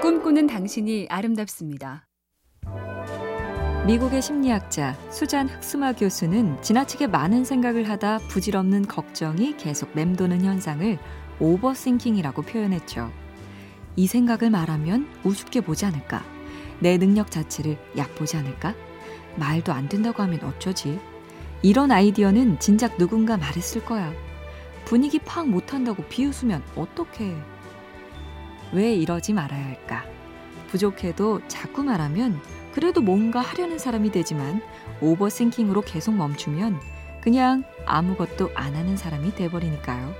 꿈꾸는 당신이 아름답습니다. 미국의 심리학자 수잔 흑스마 교수는 지나치게 많은 생각을 하다 부질없는 걱정이 계속 맴도는 현상을 오버싱킹이라고 표현했죠. 이 생각을 말하면 우습게 보지 않을까? 내 능력 자체를 얕보지 않을까? 말도 안 된다고 하면 어쩌지? 이런 아이디어는 진작 누군가 말했을 거야. 분위기 파악 못한다고 비웃으면 어떡해? 왜 이러지 말아야 할까? 부족해도 자꾸 말하면 그래도 뭔가 하려는 사람이 되지만 오버싱킹으로 계속 멈추면 그냥 아무것도 안 하는 사람이 돼버리니까요.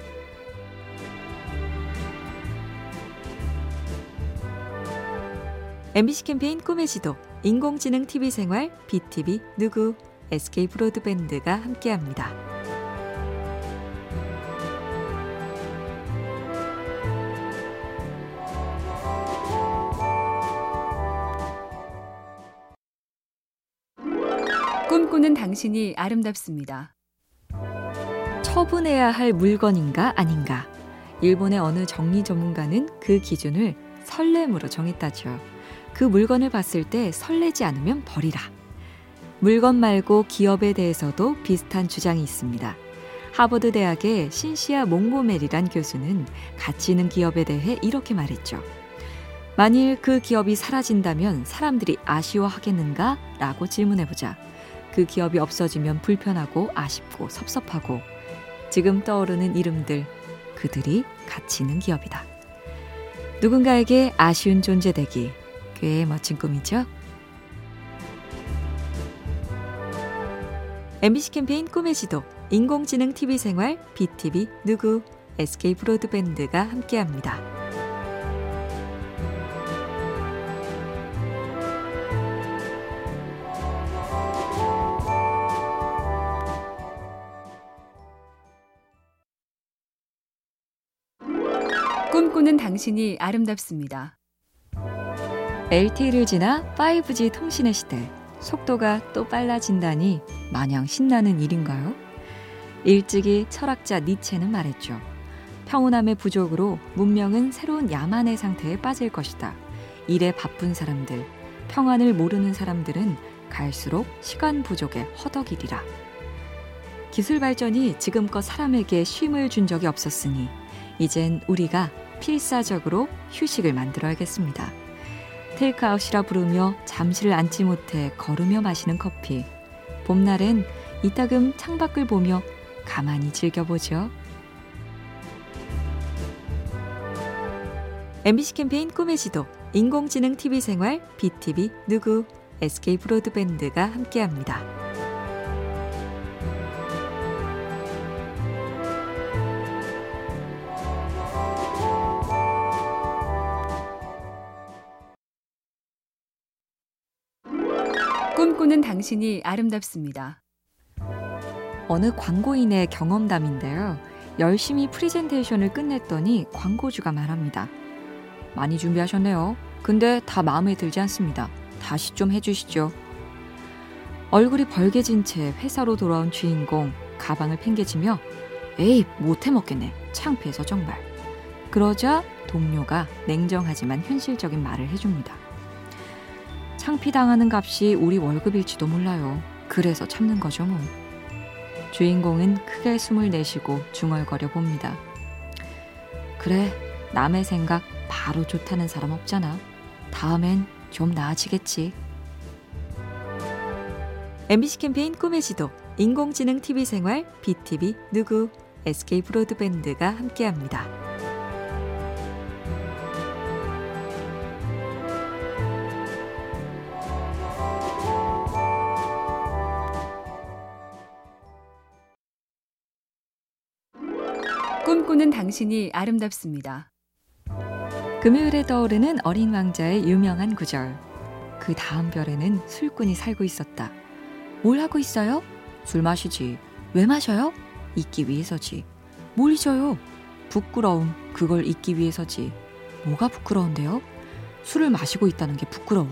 MBC 캠페인 꿈의 지도, 인공지능 TV 생활, BTV 누구, SK 브로드밴드가 함께합니다. 꿈꾸는 당신이 아름답습니다. 처분해야 할 물건인가 아닌가. 일본의 어느 정리 전문가는 그 기준을 설렘으로 정했다죠. 그 물건을 봤을 때 설레지 않으면 버리라. 물건 말고 기업에 대해서도 비슷한 주장이 있습니다. 하버드 대학의 신시아 몽고메리란 교수는 가치 있는 기업에 대해 이렇게 말했죠. 만일 그 기업이 사라진다면 사람들이 아쉬워하겠는가? 라고 질문해보자. 그 기업이 없어지면 불편하고 아쉽고 섭섭하고 지금 떠오르는 이름들, 그들이 가치 있는 기업이다. 누군가에게 아쉬운 존재 되기, 꽤 멋진 꿈이죠? MBC 캠페인 꿈의 지도, 인공지능 TV 생활, BTV 누구, SK 브로드밴드가 함께합니다. 꿈꾸는 당신이 아름답습니다. LTE를 지나 5G 통신의 시대. 속도가 또 빨라진다니 마냥 신나는 일인가요? 일찍이 철학자 니체는 말했죠. 평온함의 부족으로 문명은 새로운 야만의 상태에 빠질 것이다. 일에 바쁜 사람들, 평안을 모르는 사람들은 갈수록 시간 부족에 허덕이리라. 기술 발전이 지금껏 사람에게 쉼을 준 적이 없었으니 이젠 우리가 필사적으로 휴식을 만들어야겠습니다. 테이크아웃이라 부르며 잠시를 앉지 못해 걸으며 마시는 커피. 봄날엔 이따금 창밖을 보며 가만히 즐겨보죠. MBC 캠페인 꿈의 지도, 인공지능 TV 생활, BTV 누구, SK 브로드밴드가 함께합니다. 꿈꾸는 당신이 아름답습니다. 어느 광고인의 경험담인데요. 열심히 프리젠테이션을 끝냈더니 광고주가 말합니다. 많이 준비하셨네요. 근데 다 마음에 들지 않습니다. 다시 좀 해주시죠. 얼굴이 벌개진 채 회사로 돌아온 주인공 가방을 팽개치며 에이 못해 먹겠네 창피해서 정말 그러자 동료가 냉정하지만 현실적인 말을 해줍니다. 창피당하는 값이 우리 월급일지도 몰라요. 그래서 참는 거죠, 뭐. 주인공은 크게 숨을 내쉬고 중얼거려 봅니다. 그래, 남의 생각 바로 좋다는 사람 없잖아. 다음엔 좀 나아지겠지. MBC 캠페인 꿈의 지도, 인공지능 TV 생활, BTV 누구, SK 브로드밴드가 함께합니다. 꿈꾸는 당신이 아름답습니다. 금요일에 떠오르는 어린 왕자의 유명한 구절. 그 다음 별에는 술꾼이 살고 있었다. 뭘 하고 있어요? 술 마시지. 왜 마셔요? 잊기 위해서지. 뭘 잊어요? 부끄러움. 그걸 잊기 위해서지. 뭐가 부끄러운데요? 술을 마시고 있다는 게 부끄러워.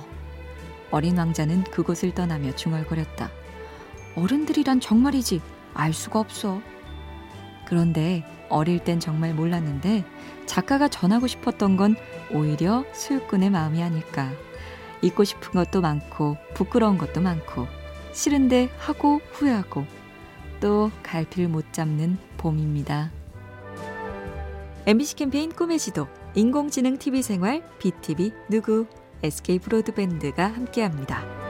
어린 왕자는 그곳을 떠나며 중얼거렸다. 어른들이란 정말이지 알 수가 없어. 그런데 어릴 땐 정말 몰랐는데 작가가 전하고 싶었던 건 오히려 수육꾼의 마음이 아닐까. 잊고 싶은 것도 많고 부끄러운 것도 많고 싫은데 하고 후회하고 또 갈피를 못 잡는 봄입니다. MBC 캠페인 꿈의 지도 인공지능 TV 생활 BTV 누구 SK 브로드밴드가 함께합니다.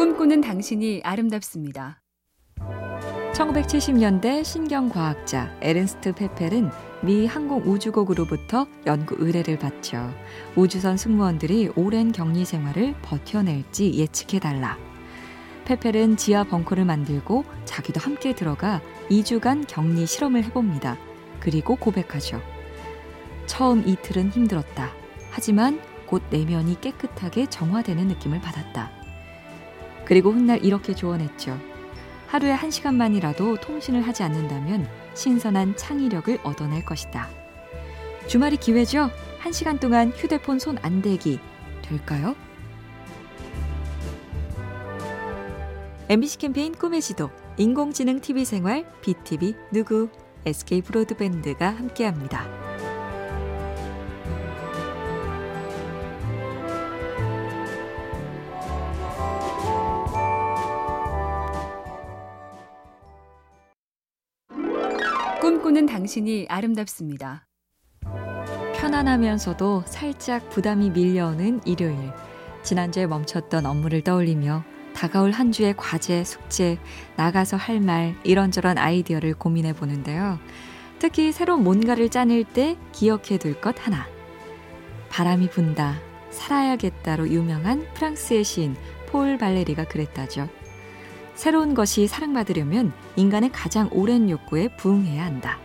꿈꾸는 당신이 아름답습니다. 1970년대 신경과학자 에른스트 페펠은 미 항공우주국으로부터 연구 의뢰를 받죠. 우주선 승무원들이 오랜 격리 생활을 버텨낼지 예측해달라. 페펠은 지하 벙커를 만들고 자기도 함께 들어가 2주간 격리 실험을 해봅니다. 그리고 고백하죠. 처음 이틀은 힘들었다. 하지만 곧 내면이 깨끗하게 정화되는 느낌을 받았다. 그리고 훗날 이렇게 조언했죠. 하루에 한 시간만이라도 통신을 하지 않는다면 신선한 창의력을 얻어낼 것이다. 주말이 기회죠? 한 시간 동안 휴대폰 손 안 대기 될까요? MBC 캠페인 꿈의 지도, 인공지능 TV 생활, BTV 누구, SK 브로드밴드가 함께합니다. 꿈꾸는 당신이 아름답습니다. 편안하면서도 살짝 부담이 밀려오는 일요일. 지난주에 멈췄던 업무를 떠올리며 다가올 한 주의 과제, 숙제, 나가서 할 말, 이런저런 아이디어를 고민해 보는데요. 특히 새로운 뭔가를 짜낼 때 기억해 둘 것 하나. 바람이 분다, 살아야겠다로 유명한 프랑스의 시인 폴 발레리가 그랬다죠. 새로운 것이 사랑받으려면 인간의 가장 오랜 욕구에 부응해야 한다.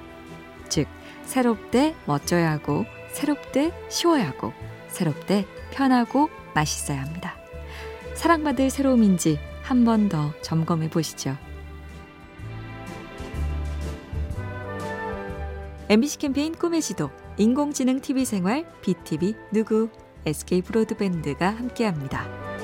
즉, 새롭되 멋져야 하고, 새롭되 쉬워야 하고, 새롭되 편하고 맛있어야 합니다. 사랑받을 새로움인지 한 번 더 점검해 보시죠. MBC 캠페인 꿈의 지도, 인공지능 TV 생활, BTV 누구, SK 브로드밴드가 함께합니다.